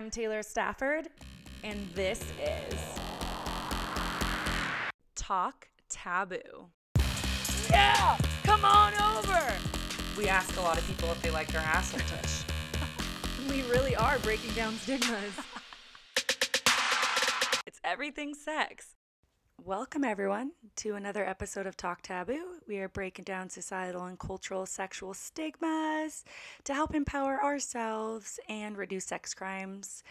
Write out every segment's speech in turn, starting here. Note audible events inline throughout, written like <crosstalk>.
I'm Taylor Stafford, and this is Talk Taboo. Yeah, come on over. We ask a lot of people if they like their asshole <laughs> tush. We really are breaking down stigmas. <laughs> it's everything sex. Welcome, everyone, to another episode of Talk Taboo. We are breaking down societal and cultural sexual stigmas to help empower ourselves and reduce sex crimes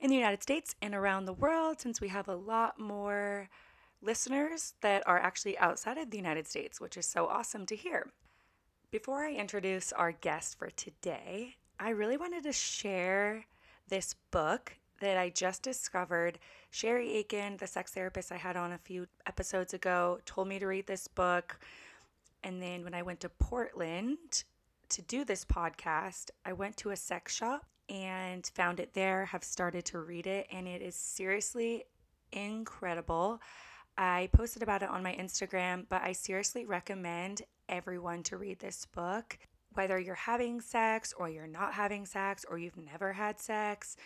in the United States and around the world, since we have a lot more listeners that are actually outside of the United States, which is so awesome to hear. Before I introduce our guest for today, I really wanted to share this book that I just discovered. Sherry Aiken, the sex therapist I had on a few episodes ago, told me to read this book. And then when I went to Portland to do this podcast, I went to a sex shop and found it there, have started to read it, and it is seriously incredible. I posted about it on my Instagram, but I seriously recommend everyone to read this book. Whether you're having sex or you're not having sex or you've never had sex,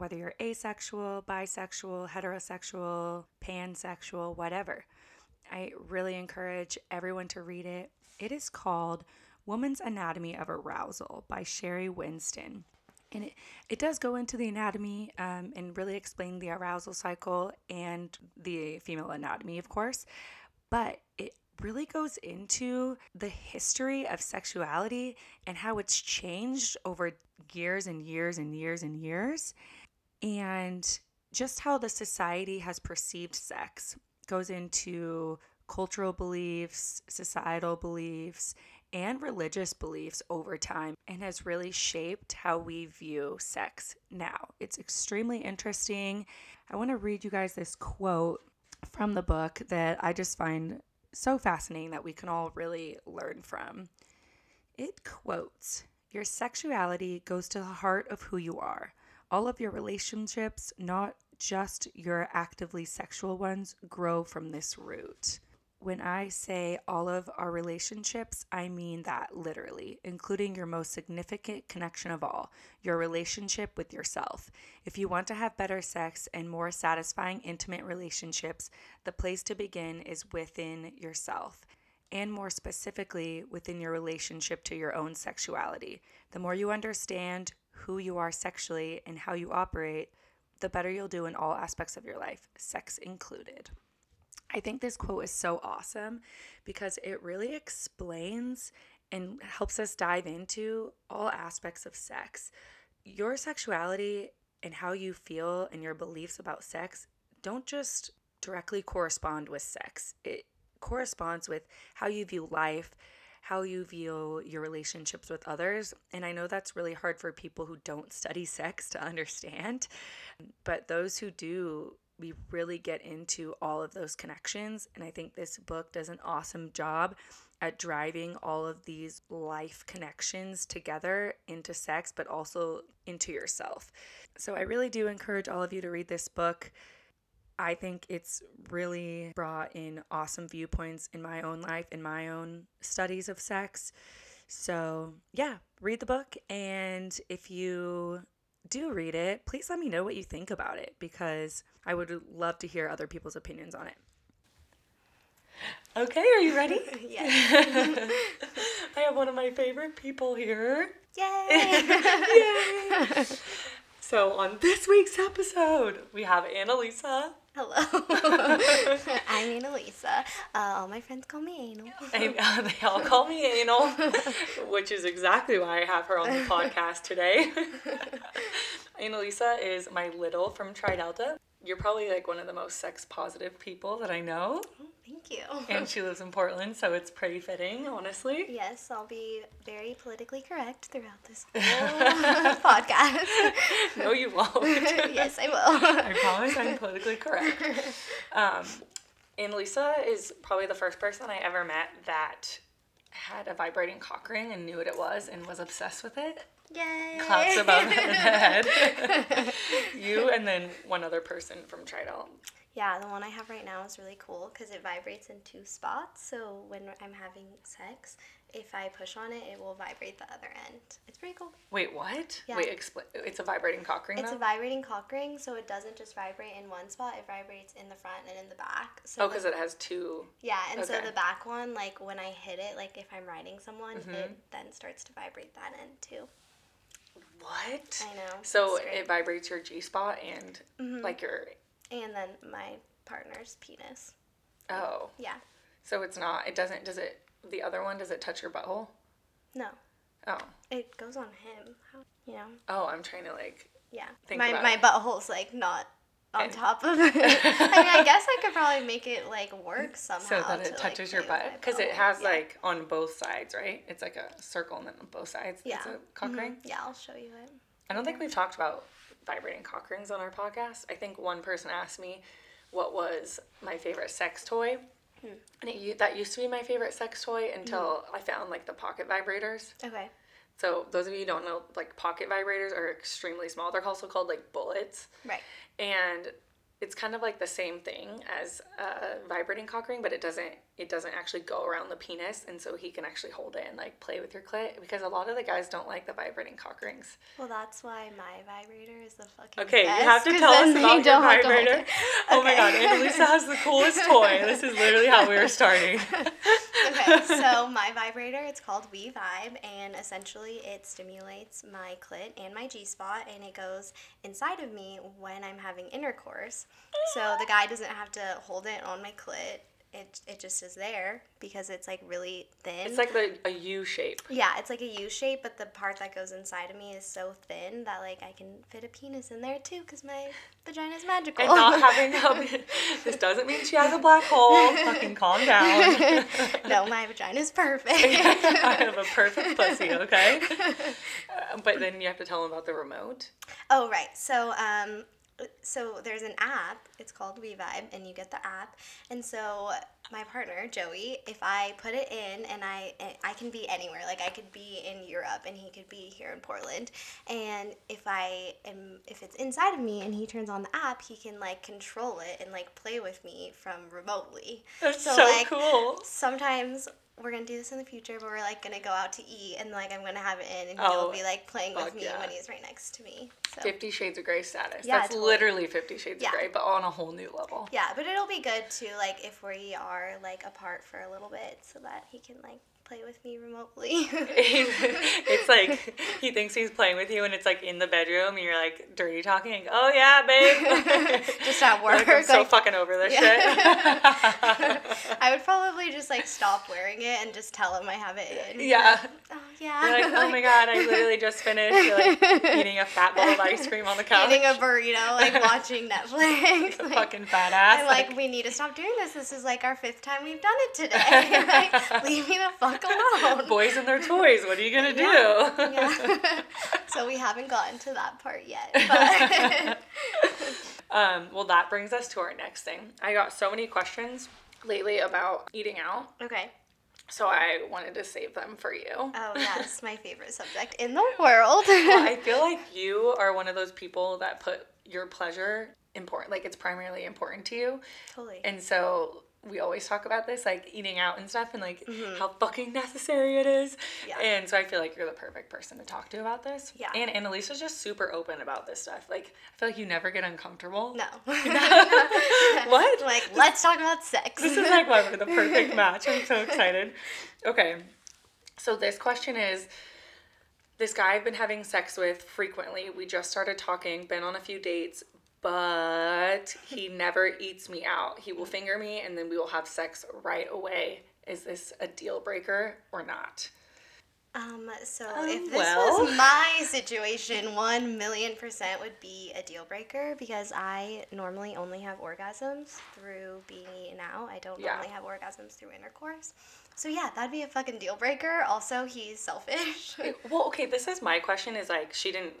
whether you're asexual, bisexual, heterosexual, pansexual, whatever. I really encourage everyone to read it. It is called Woman's Anatomy of Arousal by Sheri Winston. And it, it does go into the anatomy um, and really explain the arousal cycle and the female anatomy, of course. But it really goes into the history of sexuality and how it's changed over years and years and years and years and just how the society has perceived sex goes into cultural beliefs, societal beliefs, and religious beliefs over time and has really shaped how we view sex now. It's extremely interesting. I want to read you guys this quote from the book that I just find so fascinating that we can all really learn from. It quotes Your sexuality goes to the heart of who you are. All of your relationships, not just your actively sexual ones, grow from this root. When I say all of our relationships, I mean that literally, including your most significant connection of all, your relationship with yourself. If you want to have better sex and more satisfying intimate relationships, the place to begin is within yourself, and more specifically, within your relationship to your own sexuality. The more you understand who you are sexually and how you operate, the better you'll do in all aspects of your life, sex included. I think this quote is so awesome because it really explains and helps us dive into all aspects of sex. Your sexuality and how you feel and your beliefs about sex don't just directly correspond with sex, it corresponds with how you view life, how you view your relationships with others. And I know that's really hard for people who don't study sex to understand, but those who do we really get into all of those connections. And I think this book does an awesome job at driving all of these life connections together into sex, but also into yourself. So I really do encourage all of you to read this book. I think it's really brought in awesome viewpoints in my own life, in my own studies of sex. So, yeah, read the book. And if you do read it, please let me know what you think about it because I would love to hear other people's opinions on it. Okay, are you ready? <laughs> yes. <laughs> I have one of my favorite people here. Yay! <laughs> Yay! so, on this week's episode, we have Annalisa. Hello. <laughs> I'm Annalisa. Uh, all my friends call me Anal. Uh, they all call me Anal, <laughs> which is exactly why I have her on the <laughs> podcast today. Annalisa is my little from Tri Delta. You're probably like one of the most sex positive people that I know. Thank you. And she lives in Portland, so it's pretty fitting, honestly. Yes, I'll be very politically correct throughout this <laughs> whole <laughs> podcast. No, you won't. <laughs> yes, I will. I promise I'm politically correct. Um, Annalisa is probably the first person I ever met that had a vibrating cock ring and knew what it was and was obsessed with it. Yay! Claps above the <laughs> head. <laughs> you and then one other person from Tri Delt. Yeah, the one I have right now is really cool because it vibrates in two spots. So when I'm having sex, if I push on it, it will vibrate the other end. It's pretty cool. Wait, what? Yeah. Wait, explain. It's a vibrating cock ring It's though? a vibrating cock ring, so it doesn't just vibrate in one spot. It vibrates in the front and in the back. So oh, because it has two. yeah, and so the back one, like when I hit it, like if I'm riding someone, Mm-hmm. it then starts to vibrate that end too. What? I know. So it vibrates your G spot and Mhm. like your. and then my partner's penis. Oh. Yeah. So it's not. It doesn't. Does it? The other one does it touch your butthole? No, Oh. it goes on him. How, you know. Oh, I'm trying to like. Yeah. My my it. butthole's like not on And- top of it. <laughs> I mean, I guess I could probably make it like work somehow. So that to, it like, touches your butt because it has Yeah. like on both sides, right? It's like a circle and then on both sides. yeah. It's a cock Mhm. ring. Yeah, I'll show you it. I don't think we've talked about vibrating cock rings on our podcast. I think one person asked me what was my favorite sex toy. Hmm. And it, that used to be my favorite sex toy until I found like the pocket vibrators. Okay. So those of you who don't know, like pocket vibrators are extremely small. They're also called like bullets. Right. and it's kind of like the same thing as a vibrating cock ring, but it doesn't it doesn't actually go around the penis, and so he can actually hold it and like play with your clit because a lot of the guys don't like the vibrating cock rings. Well, that's why my vibrator is the fucking Okay, best, you have to tell us about your don't have to hold vibrator. it. Oh my god, Okay. Annalisa has the coolest toy. This is literally how we were <laughs> starting. okay, so <laughs> my vibrator, it's called We-Vibe, and essentially it stimulates my clit and my G spot, and it goes inside of me when I'm having intercourse. So the guy doesn't have to hold it on my clit. It, it just is there because it's like really thin. It's like the, a U shape. yeah, it's like a U shape, but the part that goes inside of me is so thin that like I can fit a penis in there too because my vagina is magical. And not having a, <laughs> <laughs> this doesn't mean she has a black hole. Fucking calm down. <laughs> no, my vagina is perfect. I have a perfect pussy, okay? Uh, but then you have to tell them about the remote. Oh right. So um so there's an app. It's called We-Vibe, and you get the app. And so my partner Joey, if I put it in, and I I can be anywhere. Like I could be in Europe, and he could be here in Portland. And if I am, if it's inside of me, and he turns on the app, he can like control it and like play with me from remotely. That's so, So, like, cool. Sometimes. We're gonna do this in the future, but we're like gonna go out to eat, and like I'm gonna have it in, and Oh, he'll be like playing with me yeah. when he's right next to me. So. Fifty Shades of Grey status. Yeah, That's totally. literally Fifty Shades Yeah. of Grey, but on a whole new level. Yeah, but it'll be good too, like if we are like apart for a little bit so that he can like play with me remotely. <laughs> it's like he thinks he's playing with you, and it's like in the bedroom, and you're like dirty talking. Oh yeah, babe. <laughs> Just at <laughs> Like, I'm so like- fucking over this Yeah. shit. I would probably just like stop wearing it and just tell him I have it in. yeah. Oh yeah. You're like, oh my god, I literally just finished like, eating a fat bowl of ice cream on the couch. Eating a burrito, like watching Netflix. like, fucking fat ass. I'm like, we need to stop doing this. This is like our fifth time we've done it today. like, leave me the fuck <laughs> alone. boys and their toys. What are you gonna do? Yeah. <laughs> so we haven't gotten to that part yet. <laughs> But Um, well, that brings us to our next thing. I got so many questions lately about eating out, okay. so I wanted to save them for you. Oh, yes, my favorite subject in the world. Well, I feel like you are one of those people that put your pleasure important, like it's primarily important to you. totally. And so we always talk about this, like eating out and stuff, and like Mhm. how fucking <laughs> necessary it is. Yeah. And so I feel like you're the perfect person to talk to about this. Yeah. And Annalisa's just super open about this stuff. Like I feel like you never get uncomfortable. no. <laughs> <laughs> What? Like, let's talk about sex. This is like why we're the perfect match. I'm so excited. Okay. So this question is this guy I've been having sex with frequently. We just started talking, been on a few dates, but <laughs> he never eats me out. He will finger me and then we will have sex right away. Is this a deal breaker or not? Um, so Um, if this well. was <laughs> my situation, one million percent would be a deal breaker because I normally only have orgasms through being eaten out. I don't Yeah. normally have orgasms through intercourse. So yeah, that'd be a fucking deal breaker. Also, he's selfish. <laughs> Well, okay, this is my question is like she didn't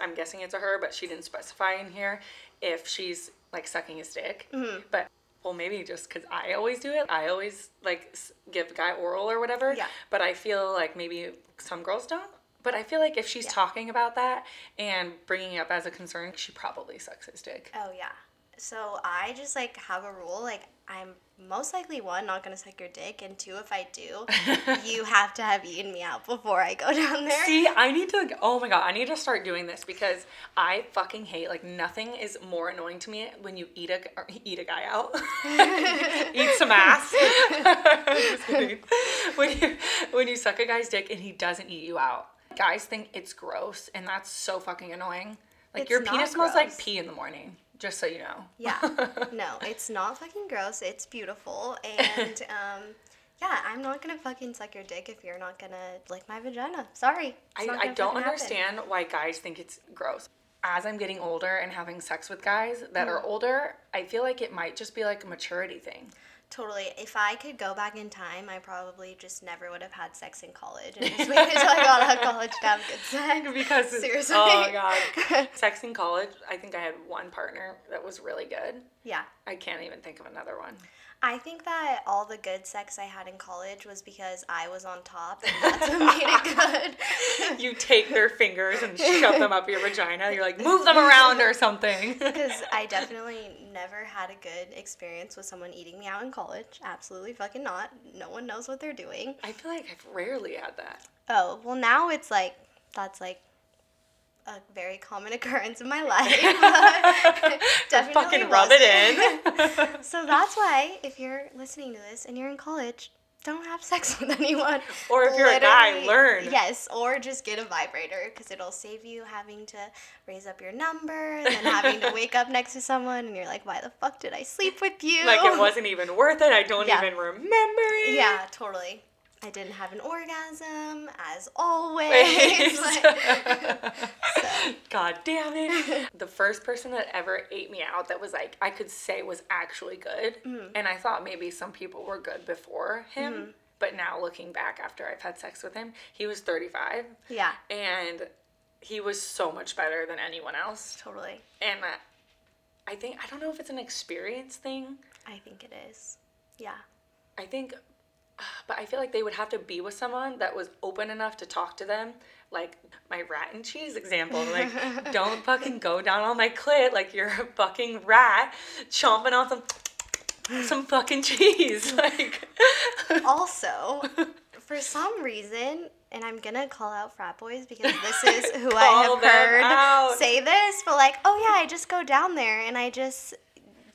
I'm guessing it's a her, but she didn't specify in here if she's like sucking his dick. Mm-hmm. But well, maybe just because I always do it. I always like give guy oral or whatever. Yeah. But I feel like maybe some girls don't. But I feel like if she's talking about that and bringing it up as a concern, she probably sucks his dick. Oh yeah. So I just like have a rule like I'm most likely one not gonna suck your dick, and two if I do, <laughs> you have to have eaten me out before I go <laughs> down there. See, I need to. Oh my god, I need to start doing this because I fucking hate. Like nothing is more annoying to me when you eat a eat a guy out, <laughs> eat some ass. When you when you suck a guy's dick and he doesn't eat you out, guys think it's gross, and that's so fucking annoying. Like It's your penis smells like gross. pee in the morning. Just so you know. Yeah. <laughs> No, it's not fucking gross. It's beautiful. And <laughs> um, yeah, I'm not gonna fucking suck your dick if you're not gonna lick my vagina. Sorry. It's I, not I gonna don't fucking happen. understand why guys think it's gross. As I'm getting older and having sex with guys that are older, I feel like it might just be like a maturity thing. Totally. If I could go back in time, I probably just never would have had sex in college and just waited until I got out of college to have good sex. <laughs> Because oh, Seriously. oh my god, <laughs> sex in college. I think I had one partner that was really good. Yeah. I can't even think of another one. I think that all the good sex I had in college was because I was on top and that's what made it good. <laughs> You take their fingers and shove them up your vagina. You're like, move them <laughs> around or something. <laughs> Because I definitely never had a good experience with someone eating me out in college. Absolutely fucking not. No one knows what they're doing. I feel like I've rarely had that. Oh, well, now it's like, that's like a very common <laughs> occurrence in my <laughs> life. definitely Fucking rub it in. <laughs> So that's why, if you're listening to this and you're in college, don't have sex with anyone. Or if you're a guy, learn. Yes, or just get a vibrator because it'll save you having to raise up your number and then having to wake up next to someone and you're like, why the fuck did I sleep with you? like it wasn't even worth it. I don't Yeah. even remember it. Yeah, totally. I didn't have an orgasm, as always. Like, <laughs> so, God damn it. <laughs> the first person that ever ate me out that was like, I could say was actually good. Mm-hmm. And I thought maybe some people were good before him. But now looking back after I've had sex with him, he was 35 yeah, and he was so much better than anyone else. totally. And uh, I think, I don't know if it's an experience thing. I think it is. Yeah. I think, but I feel like they would have to be with someone that was open enough to talk to them. Like my rat and cheese example. Like, <laughs> don't fucking go down on my clit like you're a fucking rat chomping on some some fucking cheese. <laughs> Like, Also, <laughs> for some reason, and I'm gonna call out frat boys because this is who I have heard out. say this, but like, oh yeah, I just go down there and I just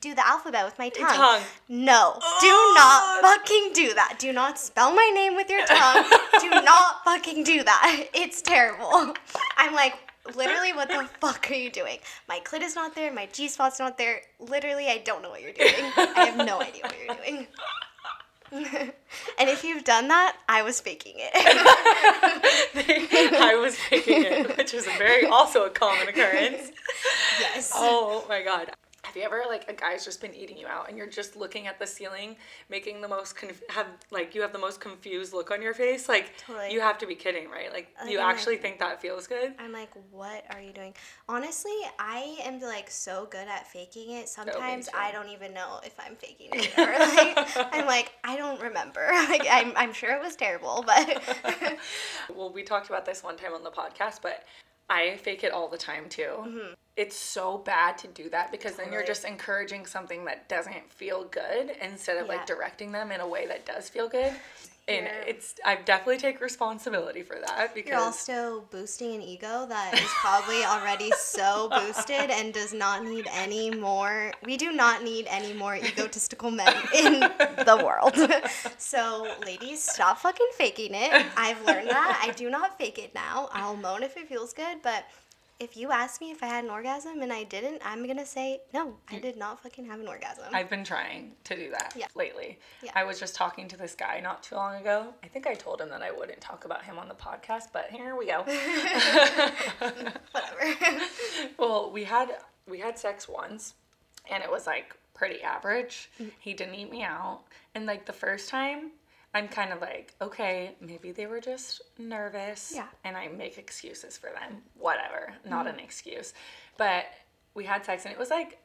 do the alphabet with my tongue. tongue. No, do Oh. not fucking do that. Do not spell my name with your <laughs> tongue. do not fucking do that. <laughs> It's terrible. I'm like, literally, what the <laughs> fuck are you doing? My clit is not there. My G spot's not there. Literally, I don't know what you're doing. I have no idea what you're doing. and if you've done that, I was faking it. I was faking it, which is a very also a common occurrence. yes. Oh my god. Have you ever like a guy's just been eating you out and you're just looking at the ceiling, making the most conf- have like you have the most confused look on your face? Like Totally. you have to be kidding, right? Like, Like, you I'm like- actually think that feels good? I'm like, what are you doing? Honestly, I am like so good at faking it. Oh, Sometimes too. I don't even know if I'm faking it. Or like, <laughs> I'm like, I don't remember. <laughs> Like, I'm, I'm sure it was terrible, but <laughs> Well, we talked about this one time on the podcast, but I fake it all the time too. It's so bad to do that because then you're Mm-hmm. Just encouraging something that doesn't feel good instead of Yeah. like directing them in a way that does feel good. And You're- it's I definitely take responsibility for that because you're also boosting an ego that is probably already so boosted and does not need any more. We do not need any more egotistical men in the world. <laughs> So, ladies, stop fucking faking it. I've learned that. I do not fake it now. I'll moan if it feels good, but if you asked me if I had an orgasm and I didn't, I'm gonna say no. I did not fucking have an orgasm. I've been trying to do that Yeah. lately. Yeah. I was just talking to this guy not too long ago. I think I told him that I wouldn't talk about him on the podcast, but here we go. <laughs> Whatever. <laughs> well, we had we had sex once and it was like pretty average. Mm. He didn't eat me out. And like the first time, I'm kind of like, okay, maybe they were just nervous. Yeah. And I make excuses for them. Whatever. Not an mm. excuse. But we had sex and it was like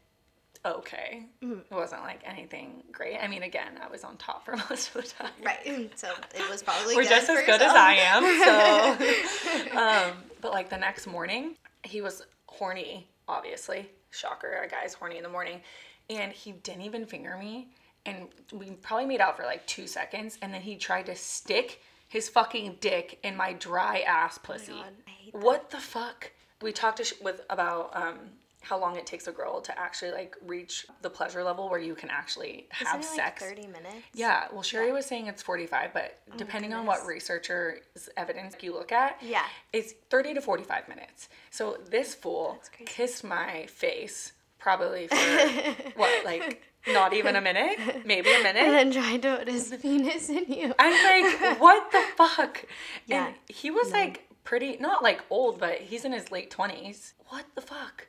okay. Mm. It wasn't like anything great. I mean, again, I was on top <laughs> for most of the time. Right. Mm, so it was probably We're just as good as. I am. So, <laughs> um, but like the next morning, he was horny. Obviously, shocker. A guy's horny in the morning, and he didn't even finger me. And we probably made out for like two seconds, and then he tried to stick his fucking dick in my dry ass pussy. Oh hate that. what the fuck? We talked to sh- with about um, how long it takes a girl to actually like reach the pleasure level where you can actually have Isn't it like sex. 30 minutes? Yeah, well, Sherry was saying it's 45, but depending on what Oh researcher's evidence you look at, Yeah. it's 30 to 45 minutes. So this fool kissed my face probably for <laughs> what, like not even a minute? <laughs> Maybe a minute. And then tried to put his penis in you. I'm like, what the fuck? Yeah, And he was like pretty, not like old, but he's in his late 20s. What the fuck?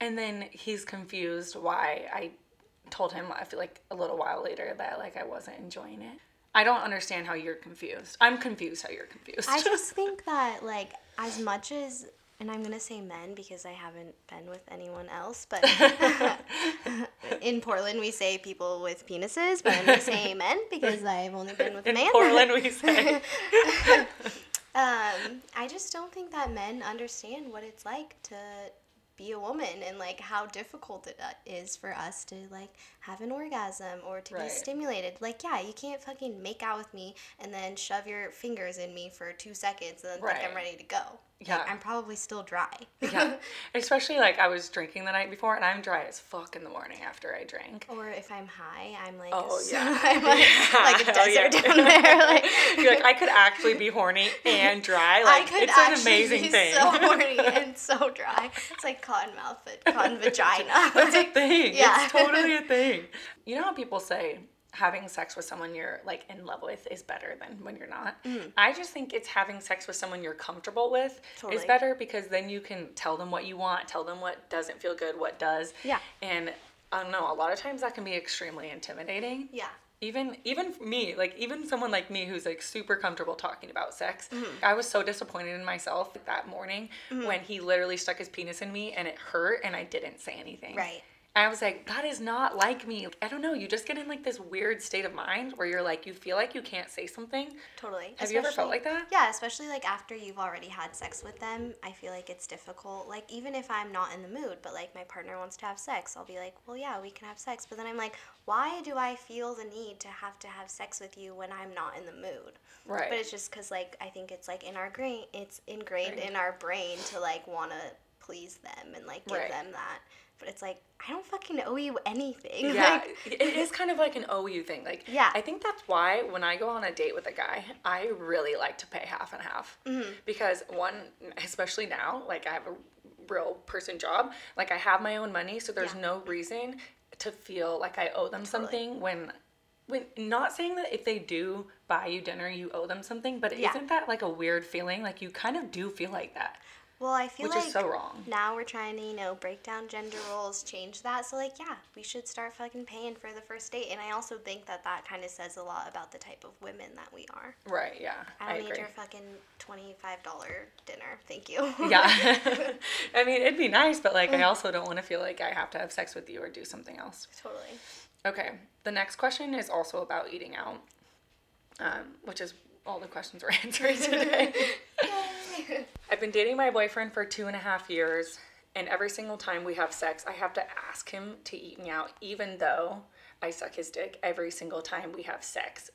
And then he's confused why I told him, I feel like a little while later, that like I wasn't enjoying it. I don't understand how you're confused. I'm confused how you're confused. I <laughs> just think that, like, as much as, and I'm gonna say men because I haven't been with anyone else, but <laughs> <laughs> in Portland we say people with penises, but I'm gonna say <laughs> men because I've only been with a in. Portland, we say. Um, I just don't think that men understand what it's like to be a woman and like how difficult it uh, for us to like have an orgasm or to Right. be stimulated. Like, yeah, you can't fucking make out with me and then shove your fingers in me for two seconds and then think I'm ready to go. Like, Yeah. I'm probably still dry. yeah. <laughs> Especially like I was drinking the night before and I'm dry as fuck in the morning after I drank. or if I'm high, I'm like, Oh, <laughs> yeah. I'm like, Yeah, like a hell <laughs> oh, yeah. desert down there. Like, You're like, I could actually be horny and dry. Like, I could it's an amazing be thing. so horny and so dry. It's like cotton mouth, but cotton vagina. That's a thing. Yeah. It's totally a thing. You know how people say having sex with someone you're like in love with is better than when you're not? I just think it's having sex with someone you're comfortable with is better because then you can tell them what you want, tell them what doesn't feel good, what does. Yeah. And I don't know, a lot of times that can be extremely intimidating. yeah. even even me like even someone like me who's like super comfortable talking about sex Mm-hmm. i was so disappointed in myself that morning when he literally stuck his penis in me and it hurt and i didn't say anything Right. I was like, that is not like me. I don't know. You just get in like this weird state of mind where you're like, you feel like you can't say something. Totally. Have you ever felt like that? Yeah, especially like after you've already had sex with them, I feel like it's difficult. Like even if I'm not in the mood, but like my partner wants to have sex, I'll be like, "Well, yeah, we can have sex." But then I'm like, "Why do I feel the need to have to have sex with you when I'm not in the mood?" Right. But it's just cuz like I think it's like in our brain, it's ingrained Right. in our brain to like want to please them and like give Right. them that. But it's like, I don't fucking owe you anything. <laughs> yeah, Like, it is kind of like an OU thing. Like, Yeah. I think that's why when I go on a date with a guy, I really like to pay half and half Mm-hmm. because one, especially now, like I have a real person job, like I have my own money, so there's Yeah. no reason to feel like I owe them something when. When, not saying that if they do buy you dinner, you owe them something, but Yeah. isn't that like a weird feeling? Like you kind of do feel like that, Well, I feel which like is so wrong. now we're trying to, you know, break down gender roles, change that. So, like, yeah, we should start fucking paying for the first date. And I also think that that kind of says a lot about the type of women that we are. Right? Yeah, I I, don't need agree. your fucking $25 dinner. Thank you. Yeah. <laughs> <laughs> I mean, it'd be nice, but like. I <laughs> also don't want to feel like I have to have sex with you or do something else. totally. Okay. The next question is also about eating out, um, which is all the questions we're answering today. I've been dating my boyfriend for two and a half years, and every single time we have sex, I have to ask him to eat me out, even though I suck his dick every single time we have sex.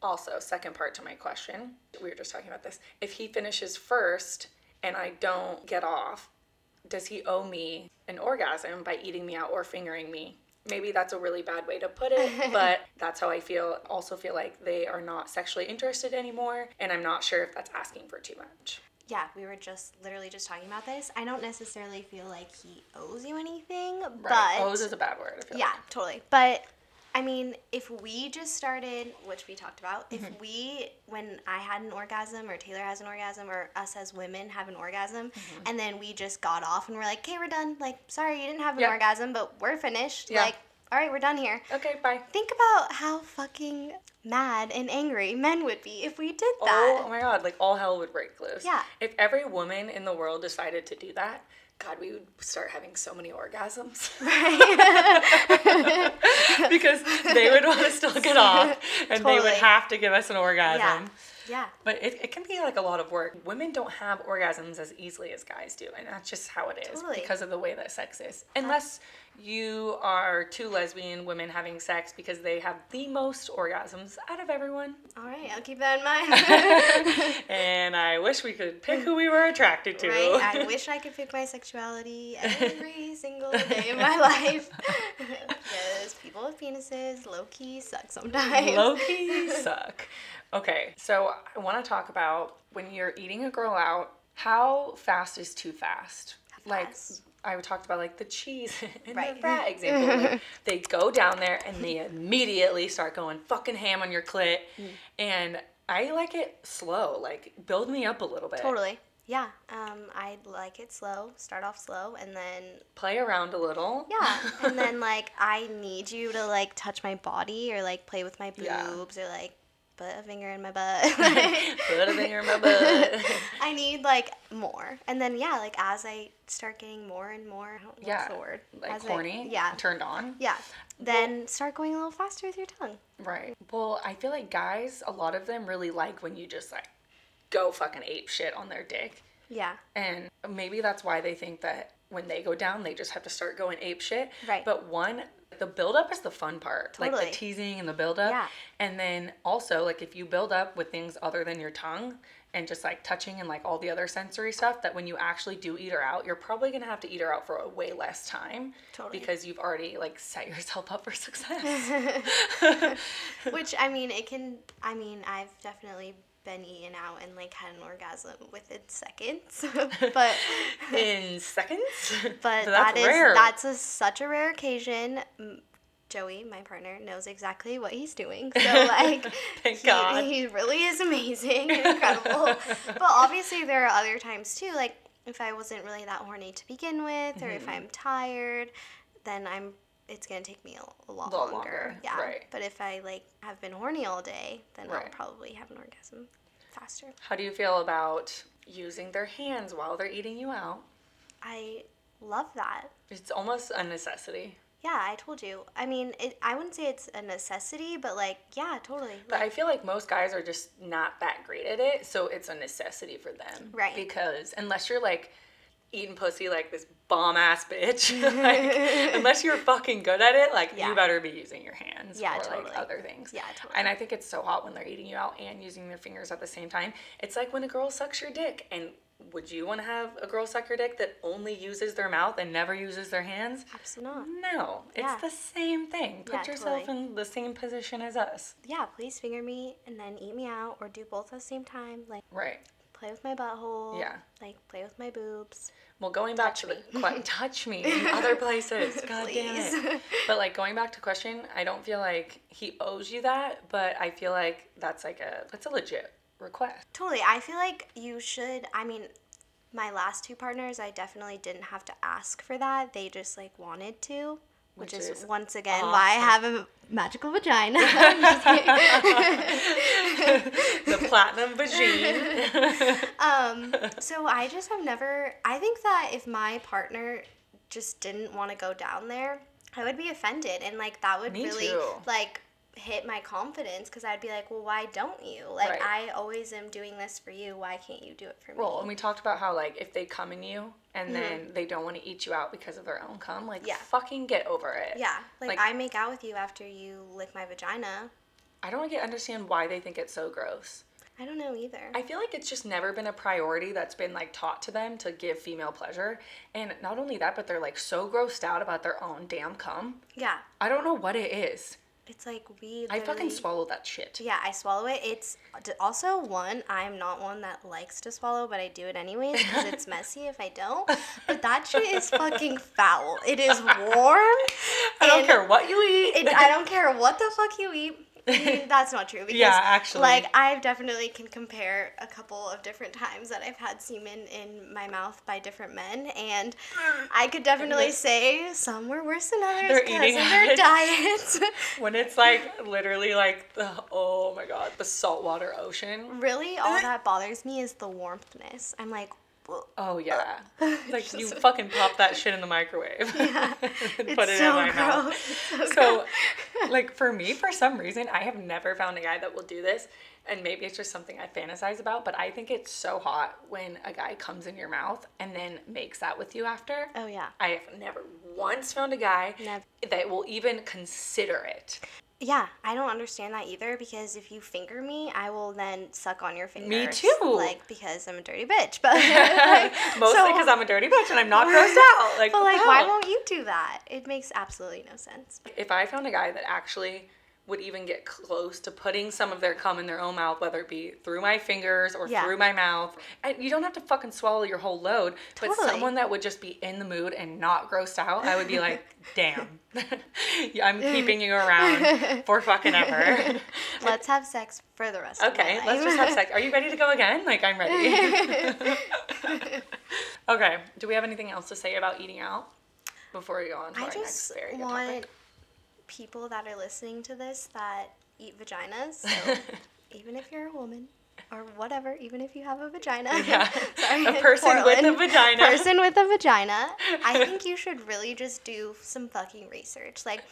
Also, second part to my question, we were just talking about this. If he finishes first and I don't get off, does he owe me an orgasm by eating me out or fingering me? Maybe that's a really bad way to put it, <laughs> but that's how I feel. Also, feel like they are not sexually interested anymore, and I'm not sure if that's asking for too much. Yeah, we were just literally just talking about this. I don't necessarily feel like he owes you anything, Right. but Owes is a bad word. I feel Yeah, totally. But I mean, if we just started, which we talked about, Mm-hmm. if we, when I had an orgasm or Taylor has an orgasm or us as women have an orgasm, Mm-hmm. and then we just got off and we're like, okay, we're done. Like, sorry, you didn't have an Yeah. orgasm, but we're finished. Yeah. Like, all right, we're done here. Okay, bye. Think about how fucking mad and angry men would be if we did oh, that. Oh my god, like all hell would break loose. Yeah. If every woman in the world decided to do that, God, we would start having so many orgasms Right. <laughs> because they would want to still get off <laughs> and they would have to give us an orgasm. yeah. Yeah. But it, it can be like a lot of work. Women don't have orgasms as easily as guys do, and that's just how it is Totally. because of the way that sex is. Unless you are two lesbian women having sex because they have the most orgasms out of everyone. All right, I'll keep that in mind. <laughs> <laughs> and I wish we could pick who we were attracted to. right? I <laughs> wish I could pick my sexuality every single day of my life. because people with penises low key suck sometimes. Low key suck. Okay, so I want to talk about when you're eating a girl out, how fast is too fast? Like? I talked about like the cheese <laughs> and Right. the fat example. Like, they go down there and they immediately start going fucking ham on your clit. Mm. And I like it slow. Like build me up a little bit. Totally. Yeah. Um, I like it slow. Start off slow, and then Play around a little. yeah, and then <laughs> like I need you to like touch my body or like play with my Yeah. boobs or like put a finger in my butt. <laughs> Put a finger in my <laughs> butt. I need like more, and then yeah, like as I start getting more and more, yeah. the word? Like As I- horny. yeah, Turned on. yeah. Then start going a little faster with your tongue. Right. Well, I feel like guys, a lot of them really like when you just like go fucking ape shit on their dick. Yeah. And maybe that's why they think that when they go down, they just have to start going ape shit. Right. But one, the build up is the fun part. Like the teasing and the build up. Yeah. And then also, like if you build up with things other than your tongue and just like touching and like all the other sensory stuff, that when you actually do eat her out, you're probably gonna have to eat her out for a way less time. Totally. Because you've already like set yourself up for success. <laughs> <laughs> Which I mean, it can. I mean, I've definitely been eaten out and like had an orgasm within seconds, <laughs> but in seconds. <laughs> but So that is rare. that's a, such a rare occasion. Joey, my partner, knows exactly what he's doing. So <laughs> like, Thank he, God. he really is amazing, incredible. but obviously, there are other times too. Like if I wasn't really that horny to begin with, or Mm-hmm. if I'm tired, then I'm. It's gonna take me a, a lot longer. longer, Yeah. right. But if I like have been horny all day, then I'll probably have an orgasm faster. How do you feel about using their hands while they're eating you out? I love that. It's almost a necessity. Yeah, I told you. I mean, it, I wouldn't say it's a necessity, but like, yeah, totally. But I feel like most guys are just not that great at it, so it's a necessity for them. Right. Because unless you're like eating pussy like this bomb ass bitch, <laughs> like, <laughs> unless you're fucking good at it, like Yeah. you better be using your hands Yeah, or totally. like other things. Yeah, totally. And I think it's so hot when they're eating you out and using their fingers at the same time. It's like when a girl sucks your dick and would you want to have a girl suck your dick that only uses their mouth and never uses their hands? Absolutely not. No, it's Yeah. the same thing. Put Yeah, yourself totally. in the same position as us. Yeah, please finger me and then eat me out, or do both at the same time. Like, Right. Play with my butthole. Yeah. Like, play with my boobs. Well, going back to the que- <laughs> touch me in other places. <laughs> God damn it. But like going back to question, I don't feel like he owes you that, but I feel like that's like a that's a legit request. Totally. I feel like you should. I mean, my last two partners, I definitely didn't have to ask for that. They just like wanted to, which, Which is, is once again why I have a magical vagina. I'm just kidding. the platinum vagina. <laughs> um, so I just have never. I think that if my partner just didn't want to go down there, I would be offended, and like that would Me really too. like hit my confidence because I'd be like, well, why don't you? Like Right. I always am doing this for you. Why can't you do it for me? well, and we talked about how like if they come in you and then they don't want to eat you out because of their own cum, like Mm-hmm. Yeah. fucking get over it. yeah, like, like- I make out with you after you lick my vagina. I don't get understand why they think it's so gross. I don't know either. I feel like it's just never been a priority that's been like taught to them to give female pleasure. And not only that, but they're like so grossed out about their own damn cum. yeah, I don't know what it is. It's like we. I fucking swallow that shit. Yeah, I swallow it. It's also one, I'm not one that likes to swallow, but I do it anyways because it's <laughs> messy if I don't. But that shit is fucking foul. It is warm. <laughs> I don't care what you eat. It, I don't care what the fuck you eat. <laughs> I mean, that's not true because Yeah, actually. like I definitely can compare a couple of different times that I've had semen in my mouth by different men and I could definitely say some were worse than others because of their diets. <laughs> when it's like literally like the oh my god, the saltwater ocean. really all that bothers me is the warmthness. I'm like, Oh yeah, <laughs> like you fucking pop that <laughs> shit in the microwave. <laughs> Yeah. and It's put it so in my mouth. gross. So, like for me, for some reason, I have never found a guy that will do this, and maybe it's just something I fantasize about. But I think it's so hot when a guy comes in your mouth and then makes that with you after. Oh yeah. I have never once found a guy Never. that will even consider it. Yeah, I don't understand that either because if you finger me, I will then suck on your fingers. Me too. Like because I'm a dirty bitch, <laughs> but like, <laughs> Mostly so- because I'm a dirty bitch and I'm not grossed out. Like, <laughs> But like, why won't you do that? It makes absolutely no sense. if I found a guy that actually would even get close to putting some of their cum in their own mouth, whether it be through my fingers or Yeah. through my mouth, and you don't have to fucking swallow your whole load, totally. but someone that would just be in the mood and not grossed out, I would be like, <laughs> damn, <laughs> I'm keeping you around <laughs> for fucking ever. Let's have sex for the rest of Okay, let's just have sex. Are you ready to go again? Like, I'm ready. okay, do we have anything else to say about eating out before we go on to I our next very good topic? People that are listening to this that eat vaginas. So <laughs> even if you're a woman or whatever, even if you have a vagina, Yeah. <laughs> sorry, A person with a vagina. person with a vagina, I <laughs> think you should really just do some fucking research. Like,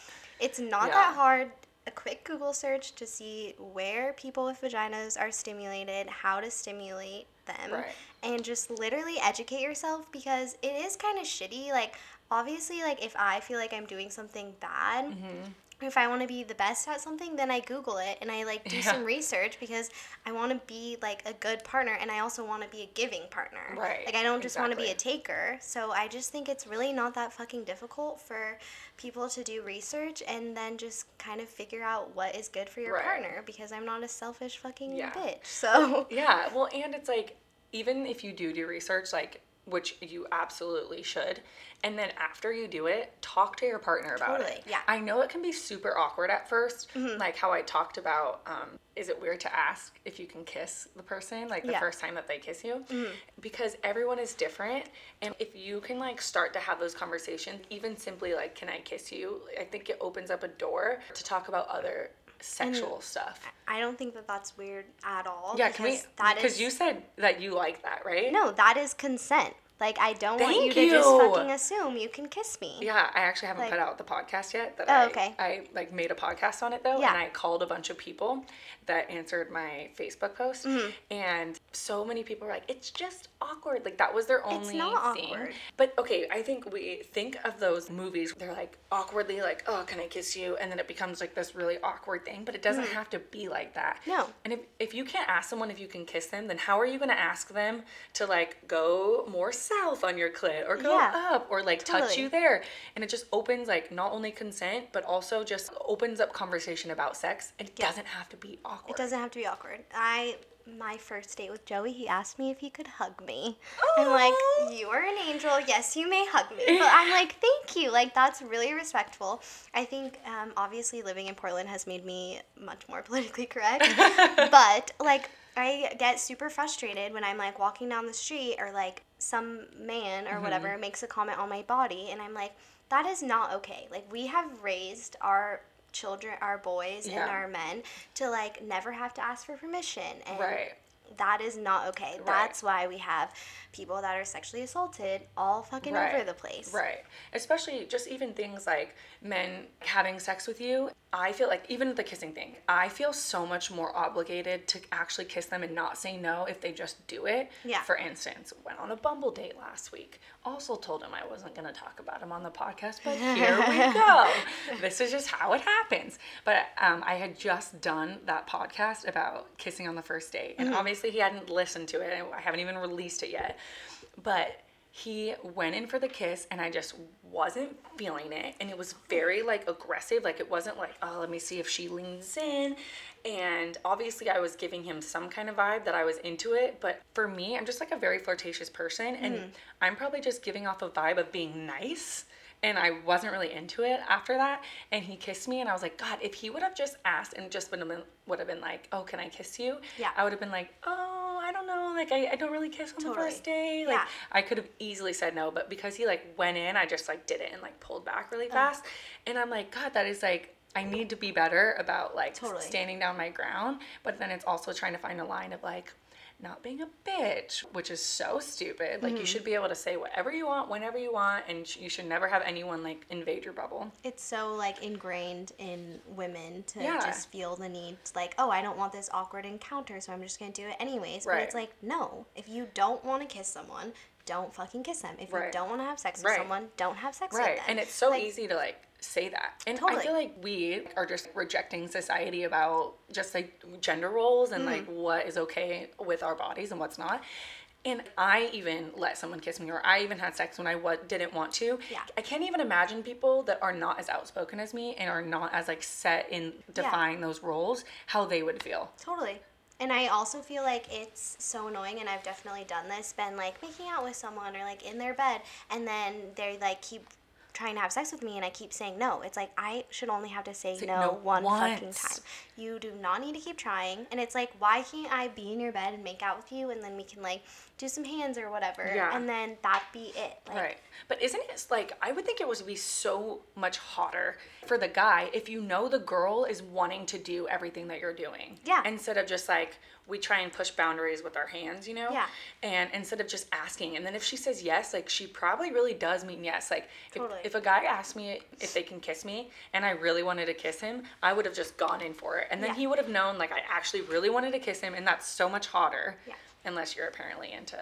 it's not Yeah. that hard. A quick Google search to see where people with vaginas are stimulated, how to stimulate them, Right. and just literally educate yourself because it is kind of shitty. Like, obviously, like if I feel like I'm doing something bad. Mm-hmm. If I want to be the best at something, then I Google it and I like do Yeah. some research because I want to be like a good partner and I also want to be a giving partner. Right, Like I don't just want to be a taker. So I just think it's really not that fucking difficult for people to do research and then just kind of figure out what is good for your Right. partner because I'm not a selfish fucking Yeah. bitch. <laughs> So Yeah, well, and it's like, even if you do do research, like, which you absolutely should, and then after you do it, talk to your partner about Totally, it. yeah. I know it can be super awkward at 1st like how I talked about, um, is it weird to ask if you can kiss the person, like the Yeah. first time that they kiss you? Because everyone is different, and if you can, like, start to have those conversations, even simply, like, can I kiss you? I think it opens up a door to talk about other sexual stuff. I don't think that that's weird at all. Yeah, can we? because that Because is- you said that you like that, right? No, that is consent. Like I don't want you Thank to just fucking assume you can kiss me. Yeah, I actually haven't Like- put out the podcast yet. That Oh, I, okay. I like made a podcast on it though, Yeah. and I called a bunch of people that answered my Facebook post, Mm-hmm. and so many people were like, "It's just awkward." Like that was their only It's not thing. awkward. But okay, I think we think of those movies. They're like awkwardly like, "Oh, can I kiss you?" And then it becomes like this really awkward thing. But it doesn't mm. have to be like that. No. And if if you can't ask someone if you can kiss them, then how are you gonna ask them to like go more south on your clit or go Yeah. up or like touch you there? And it just opens like not only consent but also just opens up conversation about sex. It Yeah. doesn't have to be awkward. It doesn't have to be awkward. I my first date with Joey, he asked me if he could hug me. I'm like, you are an angel. Yes, you may hug me. But I'm like, thank you. Like that's really respectful. I think um, obviously living in Portland has made me much more <laughs> politically correct. <laughs> but like I get super frustrated when I'm like walking down the street or like some man or whatever makes a comment on my body and I'm like, that is not okay. Like we have raised our children, our boys Yeah. and our men to like never have to ask for permission and Right. that is not okay. Right. That's why we have people that are sexually assaulted all fucking Right. over the place. Right. Especially just even things like men having sex with you. I feel like even the kissing thing, I feel so much more obligated to actually kiss them and not say no if they just do it. Yeah. For instance, went on a Bumble date last week. Also told him I wasn't going to talk about him on the podcast, but here we <laughs> go. This is just how it happens. But um, I had just done that podcast about kissing on the first date, and obviously he hadn't listened to it. I haven't even released it yet. But he went in for the kiss and I just wasn't feeling it. And it was very like aggressive. Like it wasn't like, oh, let me see if she leans in. And obviously I was giving him some kind of vibe that I was into it. But for me, I'm just like a very flirtatious person. And mm-hmm. I'm probably just giving off a vibe of being nice. And I wasn't really into it after that. And he kissed me, and I was like, God, if he would have just asked and just would have been, would have been like, Oh, can I kiss you? Yeah. I would have been like, Oh, I don't know. Like, I, I don't really kiss on the first day. Like, Yeah. I could have easily said no, but because he like went in, I just like did it and like pulled back really oh. fast. And I'm like, God, that is like, I need to be better about like Totally. standing down my ground. But then it's also trying to find a line of like, not being a bitch, which is so stupid. Like Mm-hmm. you should be able to say whatever you want, whenever you want, and you should never have anyone like invade your bubble. It's so like ingrained in women to Yeah. just feel the need to like, oh, I don't want this awkward encounter, so I'm just gonna do it anyways. But it's like, no, if you don't want to kiss someone, don't fucking kiss them. If you don't want to have sex with Right. someone, don't have sex Right. with them. And it's so Like, easy to like say that. And I feel like we are just rejecting society about just like gender roles and like Mm-hmm. what is okay with our bodies and what's not. And I even let someone kiss me, or I even had sex when I wa- didn't want to. Yeah. I can't even imagine people that are not as outspoken as me and are not as like set in defying those roles, how they would feel. Totally. And I also feel like it's so annoying, and I've definitely done this, been like making out with someone or like in their bed, and then they like keep trying to have sex with me, and I keep saying no. It's like I should only have to say Say no, no one fucking time. You do not need to keep trying. And it's like, why can't I be in your bed and make out with you, and then we can like do some hands or whatever, Yeah. and then that be it. Like, Right. But isn't it like I would think it would be so much hotter for the guy if you know the girl is wanting to do everything that you're doing. Yeah. Instead of just like we try and push boundaries with our hands, you know? Yeah. And instead of just asking. And then if she says yes, like she probably really does mean yes. Like if, if a guy asked me if they can kiss me and I really wanted to kiss him, I would have just gone in for it. And then Yeah. he would have known like I actually really wanted to kiss him and that's so much hotter. Yeah. Unless you're apparently into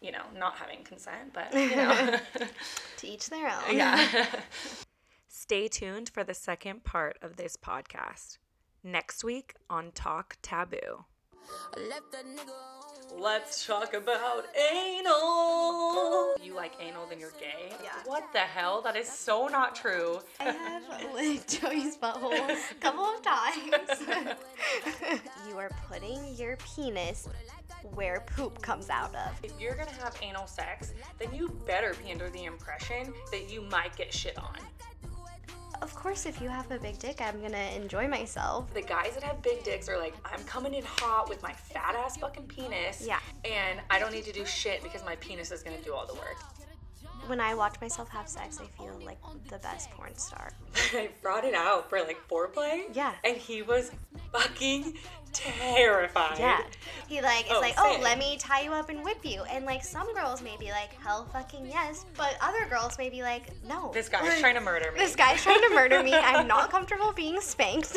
you know, not having consent, but <laughs> you know. To each their own. yeah. <laughs> Stay tuned for the second part of this podcast next week on Talk Taboo. Let's talk about anal. You like anal, then you're gay? Yeah. What the hell? That is so not true. I have licked Joey's butthole a couple of times. <laughs> you are putting your penis where poop comes out of. If you're gonna have anal sex, then you better be under the impression that you might get shit on. Of course, if you have a big dick, I'm gonna enjoy myself. The guys that have big dicks are like, I'm coming in hot with my fat ass fucking penis. Yeah. And I don't need to do shit because my penis is gonna do all the work. When I watch myself have sex, I feel like the best porn star. <laughs> I brought it out for like foreplay. Yeah. And he was fucking terrified. Yeah. He like is Oh, like, oh, let me tie you up and whip you. And like some girls may be like, hell fucking yes. But other girls may be like, no. This guy's Like, trying to murder me. This guy's trying to murder me. <laughs> I'm not comfortable being spanked. <laughs>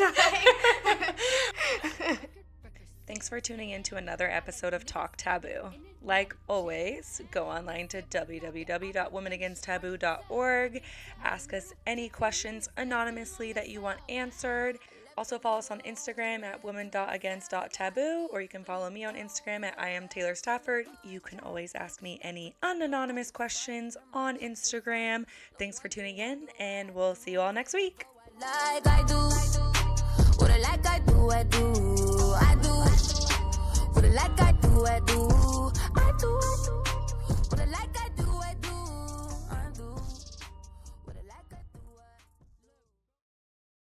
Thanks for tuning in to another episode of Talk Taboo. Like always, go online to www.womenagainsttaboo.org. Ask us any questions anonymously that you want answered. Also, follow us on Instagram at women.against.taboo, or you can follow me on Instagram at I am Taylor Stafford. You can always ask me any unanonymous questions on Instagram. Thanks for tuning in, and we'll see you all next week. like I do. What I like I do, I do. Put it like I do, I do, I do, I do. Put it like I